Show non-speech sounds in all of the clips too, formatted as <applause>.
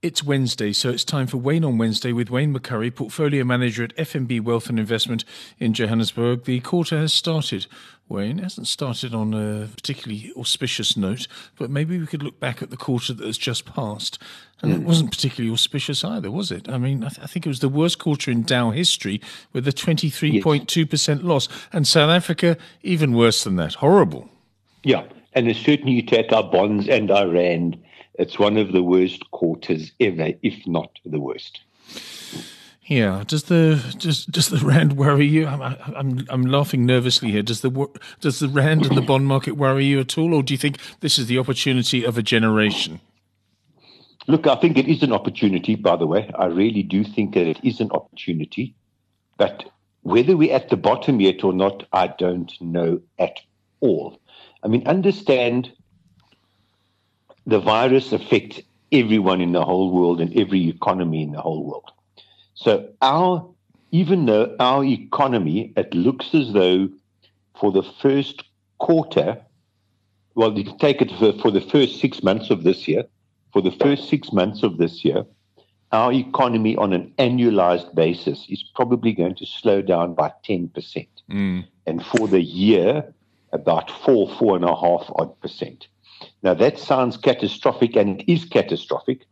It's Wednesday, so it's time for Wayne on Wednesday with Wayne McCurrie, Portfolio Manager at FNB Wealth and Investment in Johannesburg. The quarter has started. Wayne hasn't started on a particularly auspicious note, but maybe we could look back at the quarter that has just passed. And it hmm. wasn't particularly auspicious either, was it? I mean, I, th- I, think it was the worst quarter in Dow history with a 23.2% yes. loss. And South Africa, even worse than that. Horrible. Yeah. And certainly you take our bonds and our rand it's one of the worst quarters ever, if not the worst. Yeah. Does the does does the rand worry you? I'm I'm I'm laughing nervously here. Does the does the rand and the bond market worry you at all, or do you think this is the opportunity of a generation? Look, I think it is an opportunity. By the way, I really do think that it is an opportunity, but whether we're at the bottom yet or not, I don't know at all. I mean, understand the virus affects everyone in the whole world and every economy in the whole world. So our even though our economy, it looks as though for the first quarter, well, you take it for, for the first six months of this year, for the first six months of this year, our economy on an annualized basis is probably going to slow down by 10%. Mm. And for the year, about four, four and a half odd percent. Now, that sounds catastrophic, and it is catastrophic.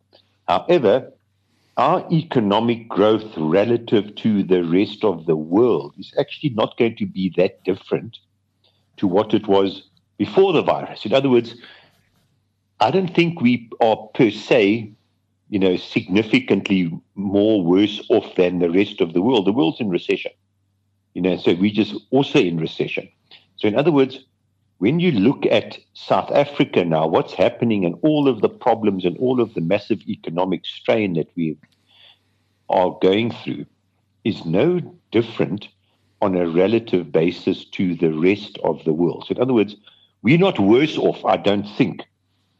However, our economic growth relative to the rest of the world is actually not going to be that different to what it was before the virus. In other words, I don't think we are per se, you know, significantly more worse off than the rest of the world. The world's in recession, you know, so we're just also in recession. So, in other words, when you look at South Africa now, what's happening and all of the problems and all of the massive economic strain that we are going through is no different on a relative basis to the rest of the world. So in other words, we're not worse off, I don't think,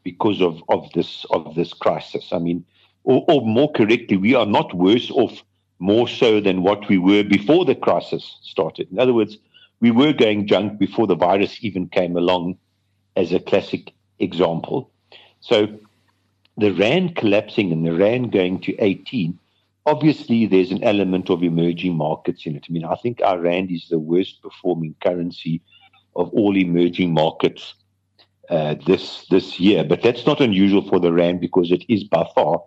because of, of this of this crisis. I mean, or, or more correctly, we are not worse off more so than what we were before the crisis started. In other words, we were going junk before the virus even came along, as a classic example. So the RAND collapsing and the RAND going to 18, obviously there's an element of emerging markets in it. I mean, I think our RAND is the worst performing currency of all emerging markets uh, this this year. But that's not unusual for the RAND because it is by far,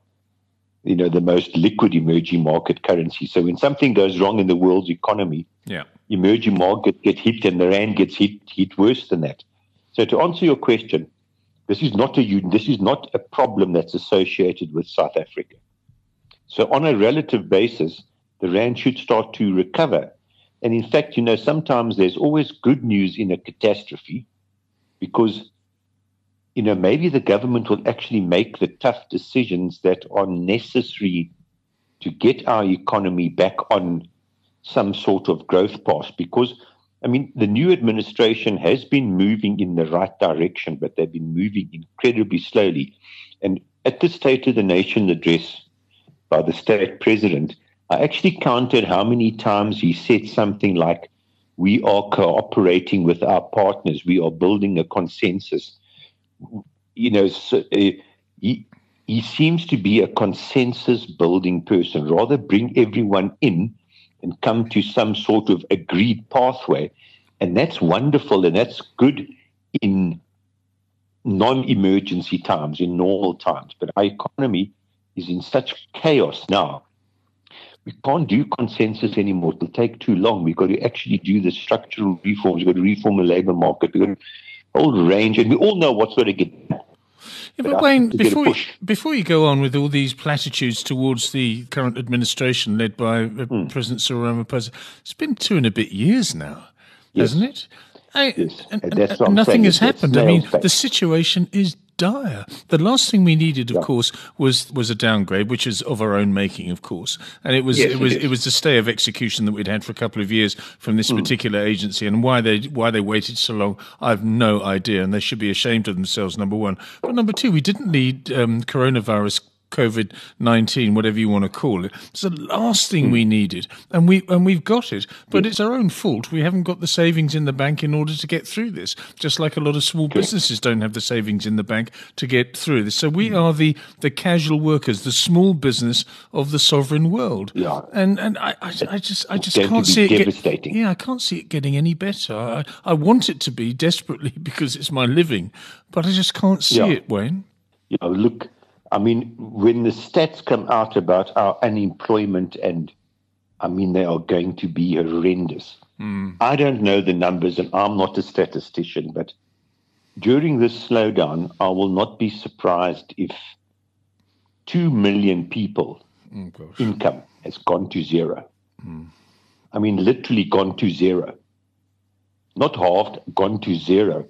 you know, the most liquid emerging market currency. So when something goes wrong in the world's economy, yeah emerging market get hit and the rand gets hit hit worse than that. So to answer your question, this is not a this is not a problem that's associated with South Africa. So on a relative basis, the rand should start to recover. And in fact, you know, sometimes there's always good news in a catastrophe because you know maybe the government will actually make the tough decisions that are necessary to get our economy back on some sort of growth path because I mean, the new administration has been moving in the right direction, but they've been moving incredibly slowly. And at the State of the Nation address by the state president, I actually counted how many times he said something like, We are cooperating with our partners, we are building a consensus. You know, so, uh, he, he seems to be a consensus building person, rather bring everyone in and come to some sort of agreed pathway. And that's wonderful and that's good in non emergency times, in normal times. But our economy is in such chaos now. We can't do consensus anymore. It'll take too long. We've got to actually do the structural reforms. We've got to reform the labor market. We've got a whole range, and we all know what's going to get yeah, but, Wayne, before you, before you go on with all these platitudes towards the current administration led by mm. President Cyril Ramaphosa, it's been two and a bit years now, yes. hasn't it? I, yes. and, and, and nothing has happened. I mean, the situation is dire. The last thing we needed, of yeah. course, was was a downgrade, which is of our own making, of course. And it was yes, it was it, it was the stay of execution that we'd had for a couple of years from this mm. particular agency, and why they why they waited so long, I have no idea. And they should be ashamed of themselves. Number one, but number two, we didn't need um, coronavirus COVID nineteen, whatever you want to call it. It's the last thing mm. we needed, and we and we've got it. But it's our own fault. We haven't got the savings in the bank in order to get through this. Just like a lot of small businesses don't have the savings in the bank to get through this. So we mm. are the the casual workers, the small business of the sovereign world. Yeah, and and I, I, I just I just can't see it. Get, yeah, I can't see it getting any better. I, I want it to be desperately <laughs> because it's my living, but I just can't see yeah. it, Wayne. You know, look I mean, when the stats come out about our unemployment, and I mean, they are going to be horrendous. Mm. I don't know the numbers, and I'm not a statistician, but during this slowdown, I will not be surprised if 2 million people oh, income has gone to zero. Mm. I mean, literally gone to zero. Not halved, gone to zero.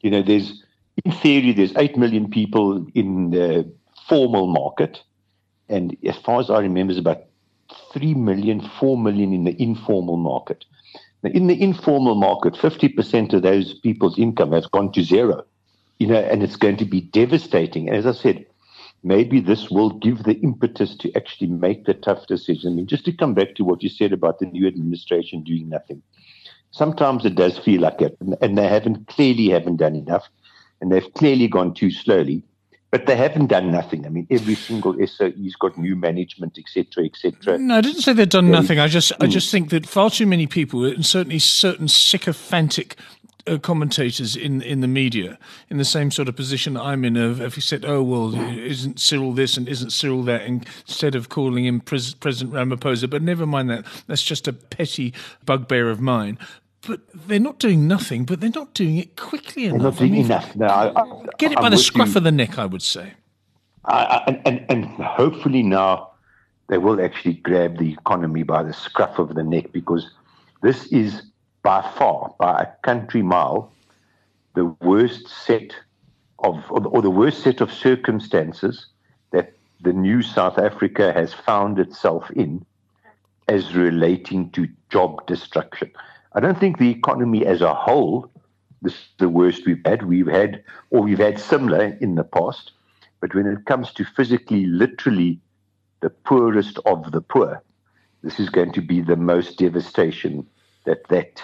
You know, there's, in theory, there's 8 million people in the formal market. And as far as I remember, it's about 3 million, 4 million in the informal market. Now, in the informal market, 50% of those people's income has gone to zero, you know, and it's going to be devastating. And As I said, maybe this will give the impetus to actually make the tough decision. I mean, just to come back to what you said about the new administration doing nothing. Sometimes it does feel like it, and they haven't clearly haven't done enough, and they've clearly gone too slowly. But they haven't done nothing. I mean, every single SOE's got new management, etc., etc. No, I didn't say they've done nothing. I just, I hmm. just think that far too many people, and certainly certain sycophantic uh, commentators in in the media in the same sort of position I'm in of if he said, "Oh well, isn't Cyril this and isn't Cyril that?" instead of calling him Pres- President Ramaphosa. But never mind that. That's just a petty bugbear of mine but they're not doing nothing, but they're not doing it quickly enough. They're not doing I mean, enough. No, I, I, get it by I'm the scruff you. of the neck, I would say. and, and, and hopefully now they will actually grab the economy by the scruff of the neck because this is by far, by a country mile, the worst set of, or the worst set of circumstances that the new South Africa has found itself in as relating to job destruction. I don't think the economy as a whole, this is the worst we've had. We've had, or we've had similar in the past. But when it comes to physically, literally, the poorest of the poor, this is going to be the most devastation that that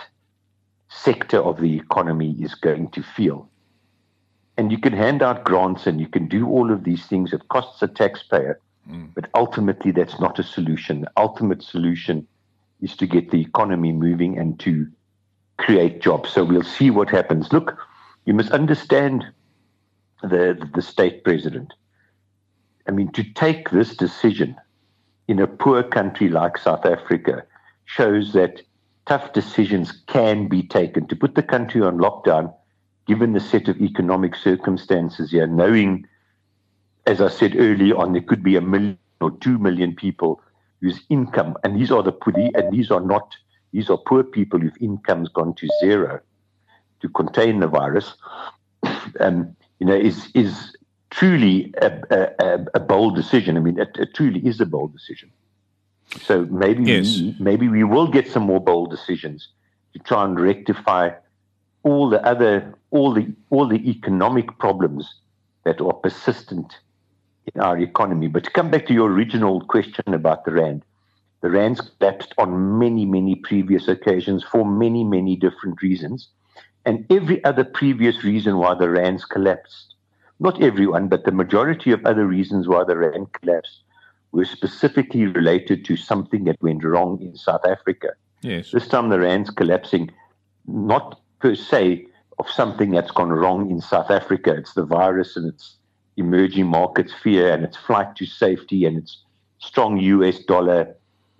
sector of the economy is going to feel. And you can hand out grants and you can do all of these things. It costs a taxpayer, mm. but ultimately that's not a solution. The ultimate solution is to get the economy moving and to create jobs. So we'll see what happens. Look, you must understand the, the state president. I mean, to take this decision in a poor country like South Africa shows that tough decisions can be taken. To put the country on lockdown, given the set of economic circumstances here, knowing, as I said early on, there could be a million or two million people whose income, and these are the poor, and these are not, these are poor people whose income's gone to zero to contain the virus, <coughs> um, you know, is is truly a, a, a bold decision. I mean, it, it, truly is a bold decision. So maybe yes. we, maybe we will get some more bold decisions to try and rectify all the other all the all the economic problems that are persistent in our economy. But to come back to your original question about the Rand, the Rand's collapsed on many, many previous occasions for many, many different reasons. And every other previous reason why the Rand's collapsed, not everyone, but the majority of other reasons why the Rand collapsed were specifically related to something that went wrong in South Africa. Yes. This time the Rand's collapsing, not per se of something that's gone wrong in South Africa. It's the virus and it's emerging markets fear and its flight to safety and its strong US dollar,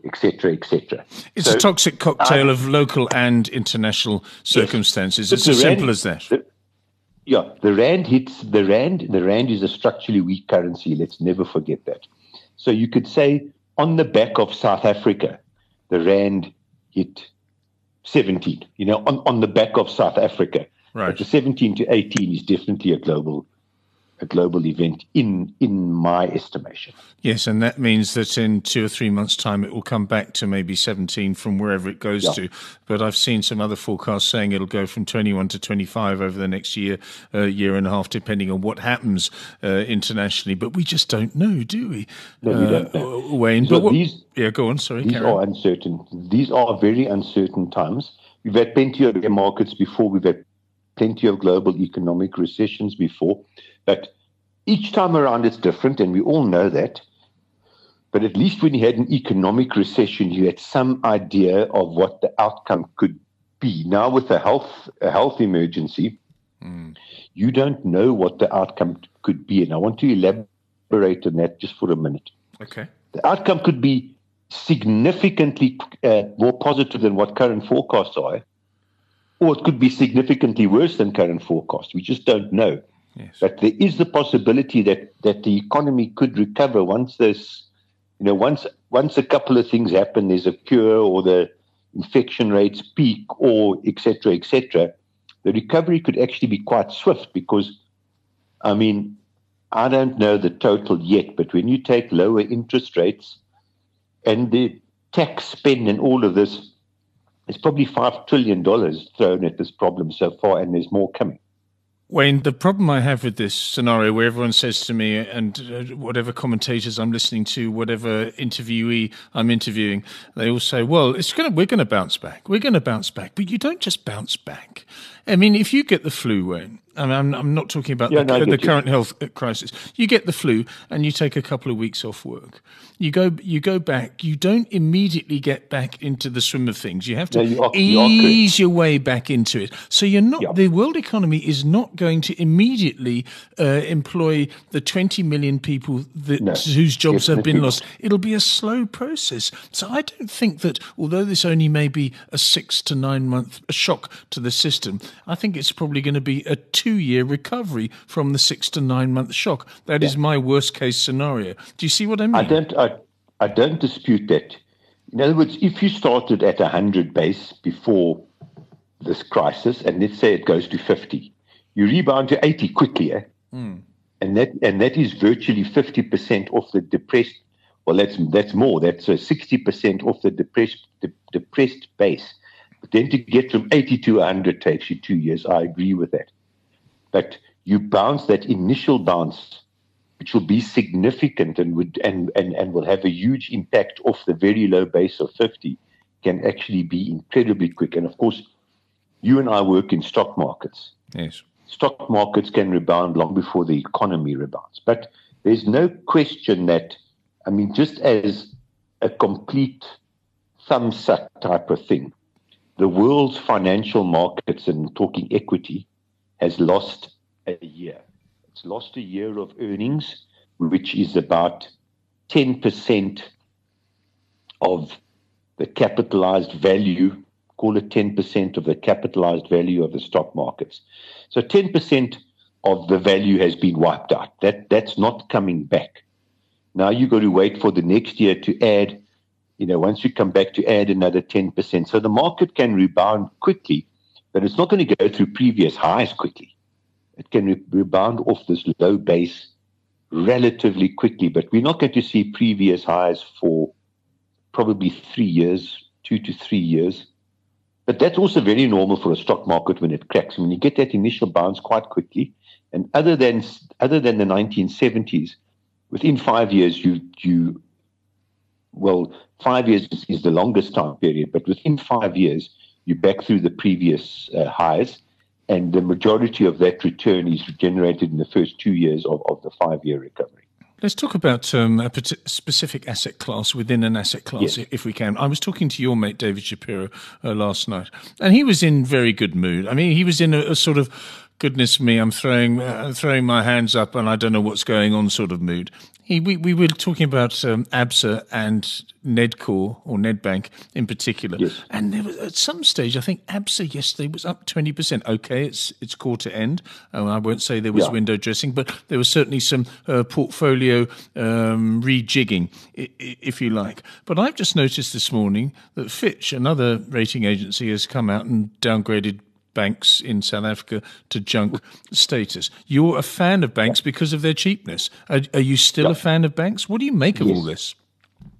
etc., etc. It's so, a toxic cocktail of local and international circumstances. Yes, it's as simple as that. The, yeah, the rand hits the rand. The rand is a structurally weak currency. Let's never forget that. So you could say on the back of South Africa, the rand hit 17. You know, on, on the back of South Africa. Right. But the 17 to 18 is definitely a global a global event in in my estimation. Yes, and that means that in two or three months' time it will come back to maybe 17 from wherever it goes yeah. to. But I've seen some other forecasts saying it'll go from 21 to 25 over the next year, uh, year and a half, depending on what happens uh, internationally. But we just don't know, do we? No, we don't know. Uh, Wayne, so but what, these, yeah, go on. Sorry, these are uncertain. These are very uncertain times. We've had plenty of markets before. We've had plenty of global economic recessions before. But each time around it's different, and we all know that. But at least when you had an economic recession, you had some idea of what the outcome could be. Now, with a health a health emergency, mm. you don't know what the outcome could be. And I want to elaborate on that just for a minute. Okay. The outcome could be significantly uh, more positive than what current forecasts are, or it could be significantly worse than current forecasts. We just don't know. Yes. But there is the possibility that, that the economy could recover once there's, you know, once once a couple of things happen, there's a cure or the infection rates peak or etc. etc. the recovery could actually be quite swift because, I mean, I don't know the total yet, but when you take lower interest rates and the tax spend and all of this, it's probably five trillion dollars thrown at this problem so far, and there's more coming. Wayne, the problem I have with this scenario where everyone says to me, and uh, whatever commentators I'm listening to, whatever interviewee I'm interviewing, they all say, well, it's gonna, we're going to bounce back. We're going to bounce back. But you don't just bounce back. I mean, if you get the flu, Wayne, I mean, I'm, I'm not talking about yeah, the, no, the current health crisis. You get the flu and you take a couple of weeks off work. You go, you go back. You don't immediately get back into the swim of things. You have to you are, ease you your way back into it. So you're not. Yeah. The world economy is not going to immediately uh, employ the 20 million people that, no, whose jobs have been lost. It'll be a slow process. So I don't think that, although this only may be a six to nine month shock to the system, I think it's probably going to be a two year recovery from the six to nine month shock. That yeah. is my worst case scenario. Do you see what I mean? I don't. I, I don't dispute that. In other words, if you started at 100 base before this crisis, and let's say it goes to 50, you rebound to 80 quickly, eh? Mm. and that and that is virtually 50% off the depressed. Well, that's that's more. That's 60% off the depressed de, depressed base. But then to get from 80 to 100 takes you two years. I agree with that. But you bounce that initial bounce, which will be significant and would and, and, and will have a huge impact off the very low base of 50, can actually be incredibly quick. And of course, you and I work in stock markets. Yes. Stock markets can rebound long before the economy rebounds. But there's no question that, I mean, just as a complete thumbs up type of thing, the world's financial markets and talking equity has lost a year. It's lost a year of earnings, which is about 10% of the capitalized value, call it 10% of the capitalized value of the stock markets. So 10% of the value has been wiped out. That, that's not coming back. Now you've got to wait for the next year to add you know, once you come back to add another 10%. So the market can rebound quickly, but it's not going to go through previous highs quickly. It can re- rebound off this low base relatively quickly, but we're not going to see previous highs for probably three years, two to three years. But that's also very normal for a stock market when it cracks. When you get that initial bounce quite quickly, and other than other than the 1970s, within five years you you well, five years is the longest time period, but within five years, you're back through the previous uh, highs, and the majority of that return is generated in the first two years of, of the five year recovery. Let's talk about um, a specific asset class within an asset class, yes. if we can. I was talking to your mate David Shapiro uh, last night, and he was in very good mood. I mean, he was in a, a sort of goodness me, I'm throwing uh, throwing my hands up, and I don't know what's going on sort of mood. He, we, we were talking about um, ABSA and Nedcor or Nedbank in particular, yes. and there was at some stage I think ABSA yesterday was up twenty percent. Okay, it's it's quarter end. Oh, I won't say there was yeah. window dressing, but there was certainly some uh, portfolio um, rejigging, if you like. But I've just noticed this morning that Fitch, another rating agency, has come out and downgraded banks in South Africa to junk status. You're a fan of banks because of their cheapness. Are, are you still a fan of banks? What do you make of Yes. all this?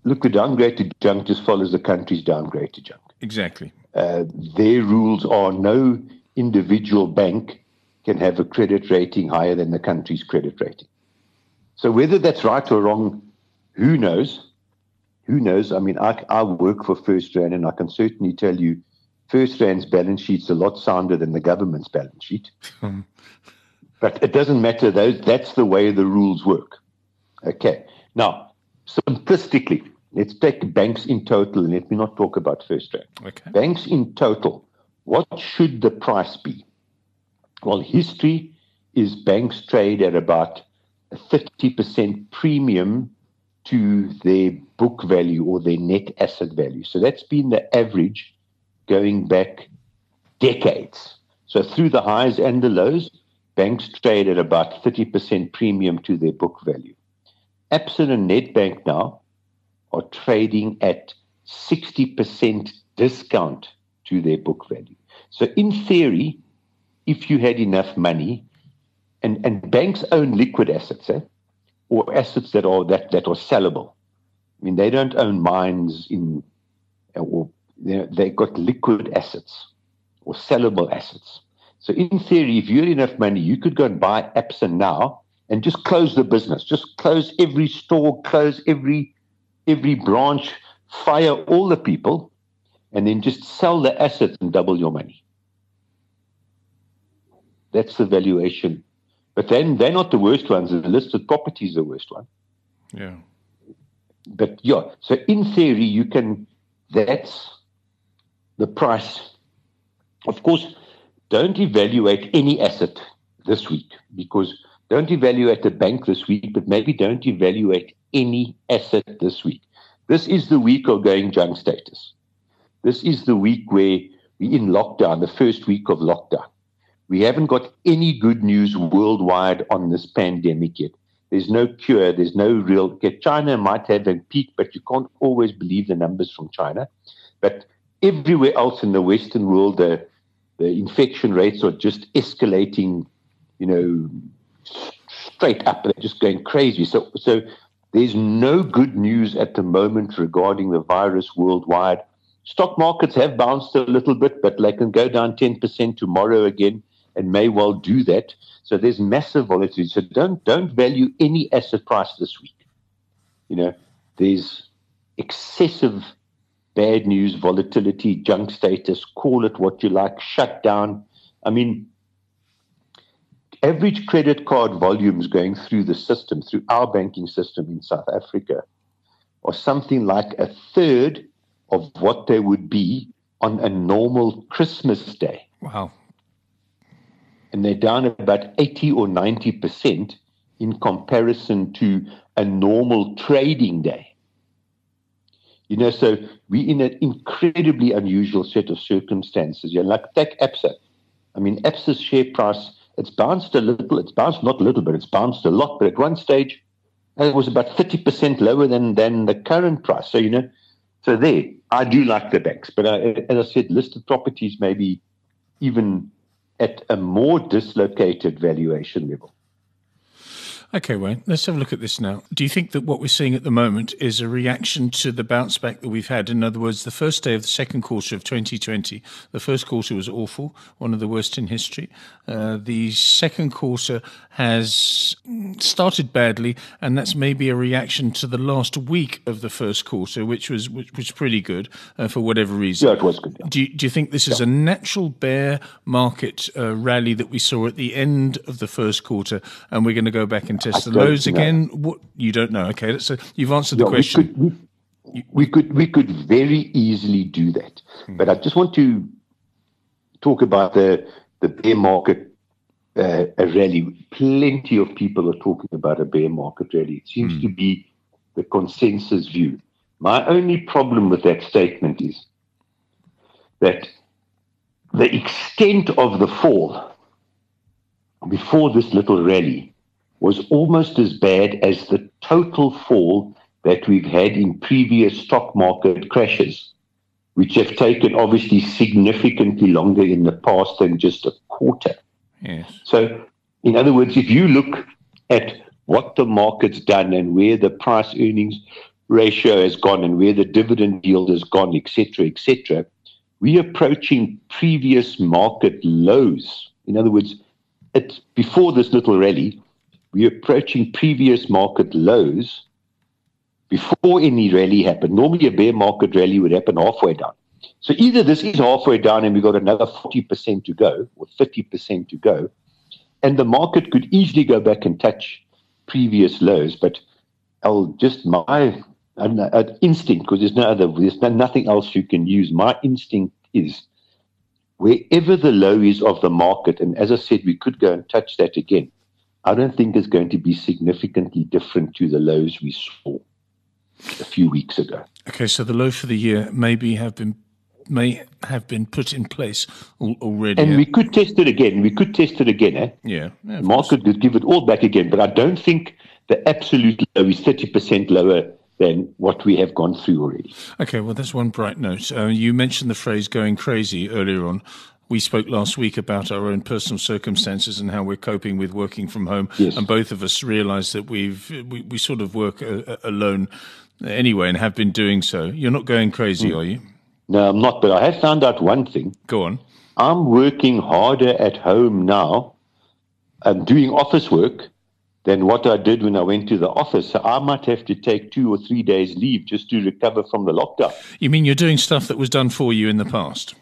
Look, the downgrade to junk just follows the country's downgrade to junk. Exactly. Uh, their rules are no individual bank can have a credit rating higher than the country's credit rating. So whether that's right or wrong, who knows? Who knows? I mean, I, I work for First Rand, and I can certainly tell you, First Rand's balance sheet's a lot sounder than the government's balance sheet. Um, but it doesn't matter. Those that's the way the rules work. Okay. Now, simplistically, let's take banks in total, and let me not talk about First Rand. Okay. Banks in total, what should the price be? Well, history is banks trade at about a 30% premium to their book value or their net asset value. So that's been the average going back decades. So through the highs and the lows, banks trade at about 30% premium to their book value. Absa and Nedbank now are trading at 60% discount to their book value. So in theory, if you had enough money, and, and banks own liquid assets, eh? or assets that are that, that are sellable. I mean, they don't own mines in, or they've got liquid assets or sellable assets. So in theory, if you had enough money, you could go and buy Absa now and just close the business, just close every store, close every every branch, fire all the people, and then just sell the assets and double your money. That's the valuation. But then they're not the worst ones. The listed property is the worst one. Yeah. But yeah, so in theory, you can, that's the price. Of course, don't evaluate any asset this week because don't evaluate the bank this week, but maybe don't evaluate any asset this week. This is the week of going junk status. This is the week where we're in lockdown, the first week of lockdown. We haven't got any good news worldwide on this pandemic yet. There's no cure. There's no real. China might have a peak, but you can't always believe the numbers from China. But everywhere else in the Western world, the, the infection rates are just escalating, you know, straight up. They're just going crazy. So, so there's no good news at the moment regarding the virus worldwide. Stock markets have bounced a little bit, but they can go down 10% tomorrow again and may well do that. So there's massive volatility. So don't don't value any asset price this week. You know, there's excessive bad news, volatility, junk status, call it what you like, shut down. I mean, average credit card volumes going through the system, through our banking system in South Africa, are something like a third of what they would be on a normal Christmas day Wow. and they're down about 80 or 90% in comparison to a normal trading day. You know, so we're in an incredibly unusual set of circumstances. You know, like take Absa. I mean, Absa's share price, it's bounced a little, it's bounced not a little, but it's bounced a lot. But at one stage, it was about 30% lower than, than the current price. So, you know, so there, I do like the banks. But I, as I said, listed properties maybe even at a more dislocated valuation level. Okay, Wayne, let's have a look at this now. Do you think that what we're seeing at the moment is a reaction to the bounce back that we've had? In other words, the first day of the second quarter of 2020, the first quarter was awful, one of the worst in history. Uh, the second quarter has started badly, and that's maybe a reaction to the last week of the first quarter, which was which was pretty good uh, for whatever reason. Yeah, it was good. yeah. Do you, do you think this is a natural bear market uh, rally that we saw at the end of the first quarter, and we're going to go back and test the lows know. again? What you don't know? Okay, so you've answered the we question. could, we, we could we could very easily do that. But I just want to talk about the the bear market uh, a rally. Plenty of people are talking about a bear market rally. It seems to be the consensus view. My only problem with that statement is that the extent of the fall before this little rally was almost as bad as the total fall that we've had in previous stock market crashes. which have taken obviously significantly longer in the past than just a quarter. Yes. So, in other words, if you look at what the market's done and where the price earnings ratio has gone and where the dividend yield has gone, etc., etc., we're approaching previous market lows. In other words, it's before this little rally, we're approaching previous market lows before any rally happened. Normally, a bear market rally would happen halfway down. So either this is halfway down and we've got another 40% to go or 30% to go, and the market could easily go back and touch previous lows. But I'll just my instinct, because there's no other, there's no, nothing else you can use. My instinct is wherever the low is of the market, and as I said, we could go and touch that again. I don't think it's going to be significantly different to the lows we saw a few weeks ago. Okay, so the low for the year maybe have been may have been put in place already. And we could test it again. We could test it again. Eh? Yeah. yeah market could give it all back again, but I don't think the absolute low is 30% lower than what we have gone through already. Okay, well, that's one bright note. Uh, you mentioned the phrase going crazy earlier on. We spoke last week about our own personal circumstances and how we're coping with working from home. Yes. And both of us realized that we've, we, we sort of work a, a, alone anyway and have been doing so. You're not going crazy, mm. are you? No, I'm not, but I have found out one thing. Go on. I'm working harder at home now. I'm doing office work than what I did when I went to the office. So I might have to take two or three days leave just to recover from the lockdown. You mean you're doing stuff that was done for you in the past?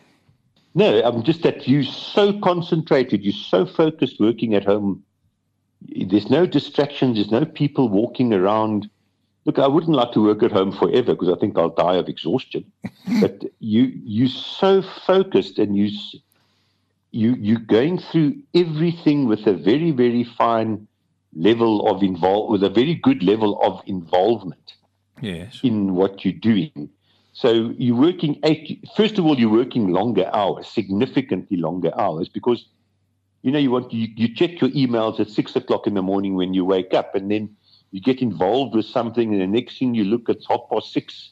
No, I'm just that you're so concentrated, you're so focused working at home. There's no distractions, there's no people walking around. Look, I wouldn't like to work at home forever because I think I'll die of exhaustion. <laughs> but you you're so focused and you you you're going through everything with a very very fine level of involve with a very good level of involvement yes. in what you're doing. So you're working eight. First of all, you're working longer hours, significantly longer hours, because you know you want you, you check your emails at six o'clock in the morning when you wake up, and then you get involved with something, and the next thing you look at half past six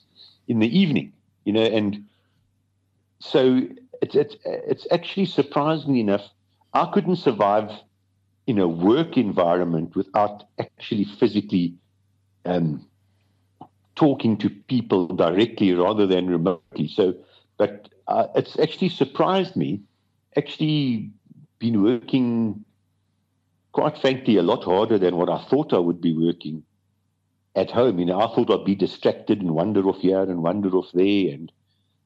in the evening. You know, and so it's it's it's actually surprisingly enough, I couldn't survive in a work environment without actually physically um, talking to people directly rather than remotely. So, but uh, it's actually surprised me. Actually, been working, quite frankly, a lot harder than what I thought I would be working at home. You know, I thought I'd be distracted and wander off here and wander off there, and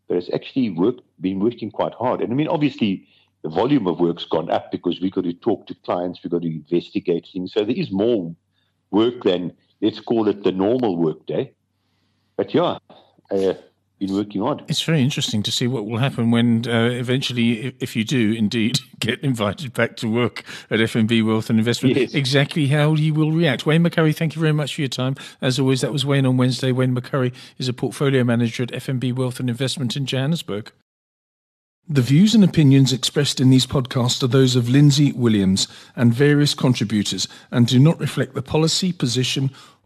but it's actually worked, been working quite hard. And I mean, obviously, the volume of work's gone up because we've got to talk to clients, we've got to investigate things. So there is more work than, let's call it the normal workday. But yeah, uh, been working on. It's very interesting to see what will happen when uh, eventually, if you do indeed <laughs> get invited back to work at FNB Wealth and Investment, yes. exactly how you will react. Wayne McCurrie, thank you very much for your time. As always, that was Wayne on Wednesday. Wayne McCurrie is a portfolio manager at FNB Wealth and Investment in Johannesburg. The views and opinions expressed in these podcasts are those of Lindsay Williams and various contributors and do not reflect the policy, position,